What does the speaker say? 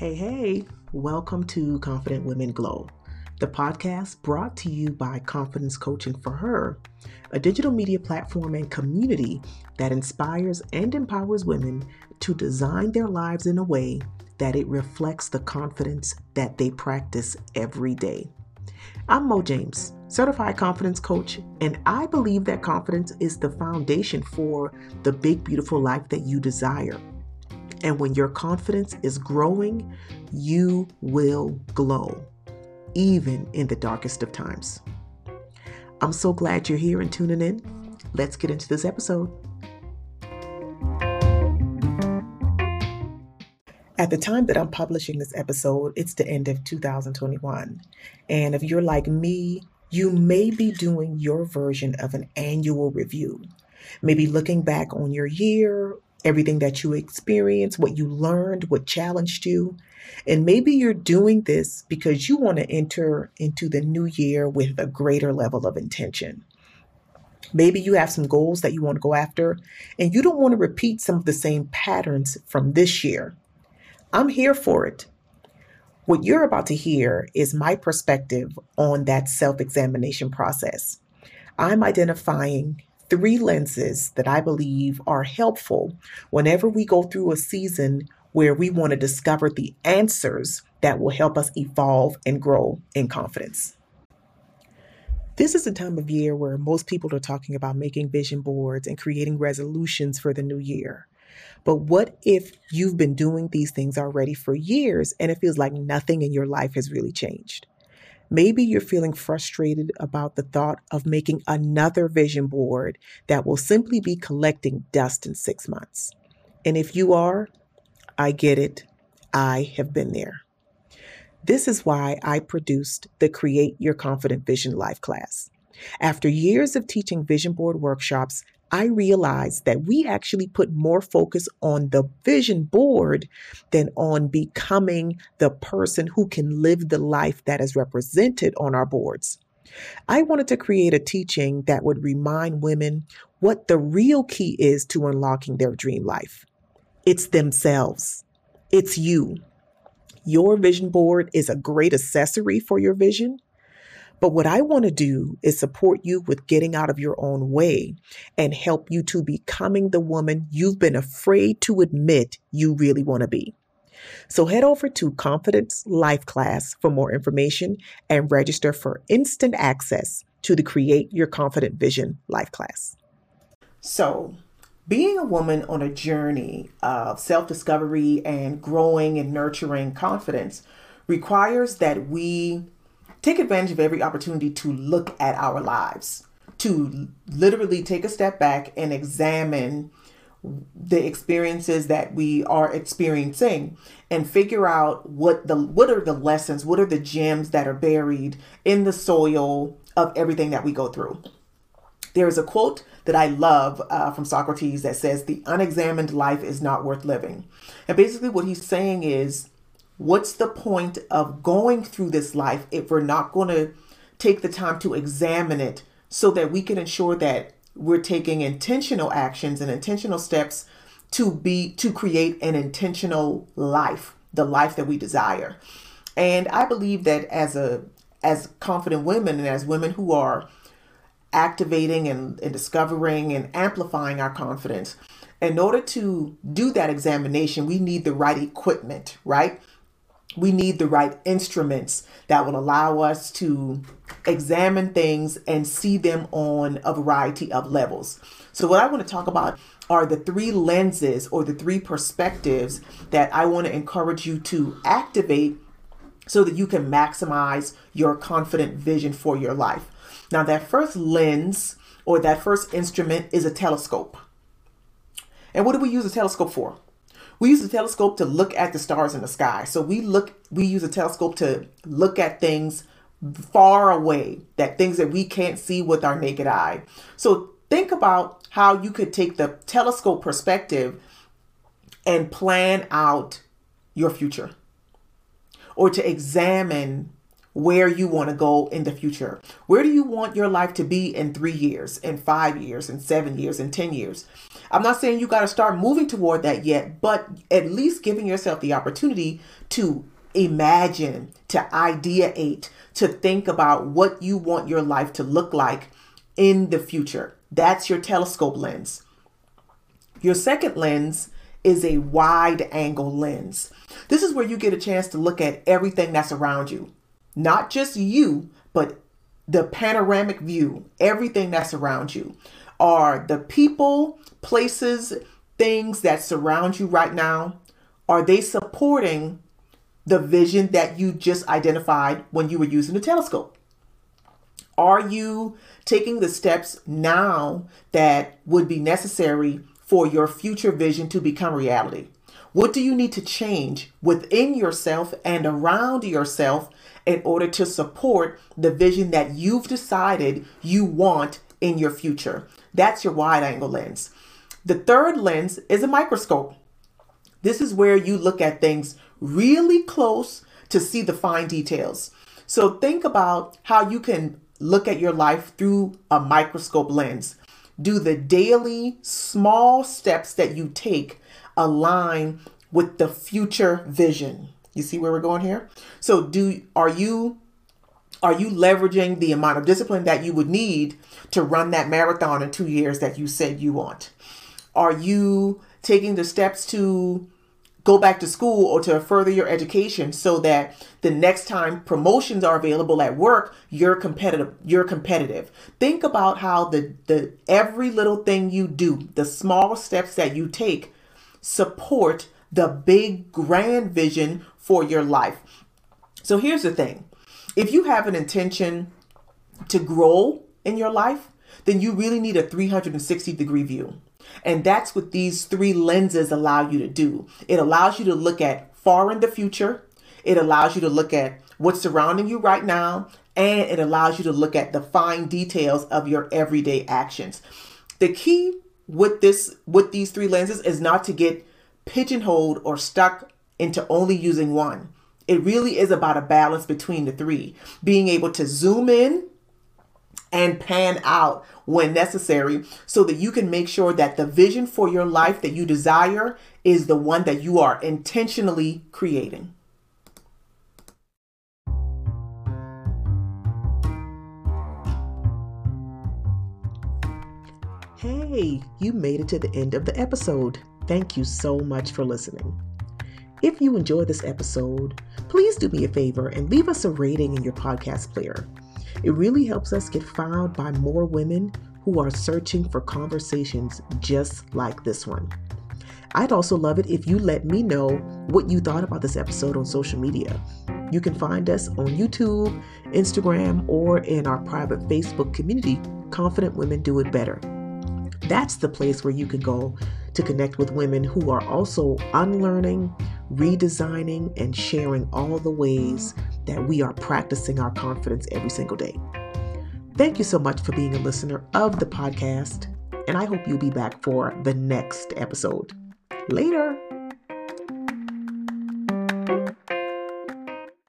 Hey, hey, welcome to Confident Women Glow, the podcast brought to you by Confidence Coaching for Her, a digital media platform and community that inspires and empowers women to design their lives in a way that it reflects the confidence that they practice every day. I'm Mo James, certified confidence coach, and I believe that confidence is the foundation for the big, beautiful life that you desire. And when your confidence is growing, you will glow, even in the darkest of times. I'm so glad you're here and tuning in. Let's get into this episode. At the time that I'm publishing this episode, it's the end of 2021. And if you're like me, you may be doing your version of an annual review. Maybe looking back on your year everything that you experienced, what you learned, what challenged you. And maybe you're doing this because you want to enter into the new year with a greater level of intention. Maybe you have some goals that you want to go after, and you don't want to repeat some of the same patterns from this year. I'm here for it. What you're about to hear is my perspective on that self examination process. I'm identifying three lenses that I believe are helpful whenever we go through a season where we want to discover the answers that will help us evolve and grow in confidence. This is a time of year where most people are talking about making vision boards and creating resolutions for the new year. But what if you've been doing these things already for years and it feels like nothing in your life has really changed? Maybe you're feeling frustrated about the thought of making another vision board that will simply be collecting dust in six months. And if you are, I get it. I have been there. This is why I produced the Create Your Confident Vision Life class. After years of teaching vision board workshops, I realized that we actually put more focus on the vision board than on becoming the person who can live the life that is represented on our boards. I wanted to create a teaching that would remind women what the real key is to unlocking their dream life. It's themselves. It's you. Your vision board is a great accessory for your vision, but what I want to do is support you with getting out of your own way and help you to becoming the woman you've been afraid to admit you really want to be. So head over to Confidence Life Class for more information and register for instant access to the Create Your Confident Vision Life Class. So, being a woman on a journey of self discovery and growing and nurturing confidence requires that we take advantage of every opportunity to look at our lives, to literally take a step back and examine the experiences that we are experiencing and figure out what the what are the lessons what are the gems that are buried in the soil of everything that we go through. There is a quote that i love uh, from socrates that says the unexamined life is not worth living. And basically what he's saying is what's the point of going through this life if we're not going to take the time to examine it so that we can ensure that we're taking intentional actions and intentional steps to be to create an intentional life the life that we desire. And i believe that as a as confident women and as women who are activating and, and discovering and amplifying our confidence in order to do that examination we need the right equipment right we need the right instruments that will allow us to examine things and see them on a variety of levels. So, what I want to talk about are the three lenses or the three perspectives that I want to encourage you to activate so that you can maximize your confident vision for your life. Now, that first lens or that first instrument is a telescope. And what do we use a telescope for? We use a telescope to look at the stars in the sky. So we look, we use a telescope to look at things far away, that things that we can't see with our naked eye. So think about how you could take the telescope perspective and plan out your future or to examine where you want to go in the future. Where do you want your life to be in three years, in five years, in seven years, in 10 years? I'm not saying you got to start moving toward that yet, but at least giving yourself the opportunity to imagine, to ideate, to think about what you want your life to look like in the future. That's your telescope lens. Your second lens is a wide angle lens. This is where you get a chance to look at everything that's around you, not just you, but the panoramic view, everything that's around you are the people, places, things that surround you right now. Are they supporting the vision that you just identified when you were using the telescope? Are you taking the steps now that would be necessary for your future vision to become reality? What do you need to change within yourself and around yourself in order to support the vision that you've decided you want in your future? That's your wide angle lens. The third lens is a microscope. This is where you look at things really close to see the fine details. So think about how you can look at your life through a microscope lens. Do the daily small steps that you take align with the future vision? You see where we're going here? So do are you are you leveraging the amount of discipline that you would need to run that marathon in 2 years that you said you want? Are you taking the steps to go back to school or to further your education so that the next time promotions are available at work you're competitive you're competitive think about how the the every little thing you do the small steps that you take support the big grand vision for your life. So here's the thing. If you have an intention to grow in your life then you really need a 360 degree view. And that's what these three lenses allow you to do. It allows you to look at far in the future, it allows you to look at what's surrounding you right now, and it allows you to look at the fine details of your everyday actions. The key with this with these three lenses is not to get pigeonholed or stuck into only using one. It really is about a balance between the three. Being able to zoom in and pan out when necessary so that you can make sure that the vision for your life that you desire is the one that you are intentionally creating. Hey, you made it to the end of the episode. Thank you so much for listening. If you enjoyed this episode, please do me a favor and leave us a rating in your podcast player. It really helps us get found by more women who are searching for conversations just like this one. I'd also love it if you let me know what you thought about this episode on social media. You can find us on YouTube, Instagram, or in our private Facebook community, Confident Women Do It Better. That's the place where you can go to connect with women who are also unlearning, redesigning, and sharing all the ways that we are practicing our confidence every single day. Thank you so much for being a listener of the podcast, and I hope you'll be back for the next episode. Later.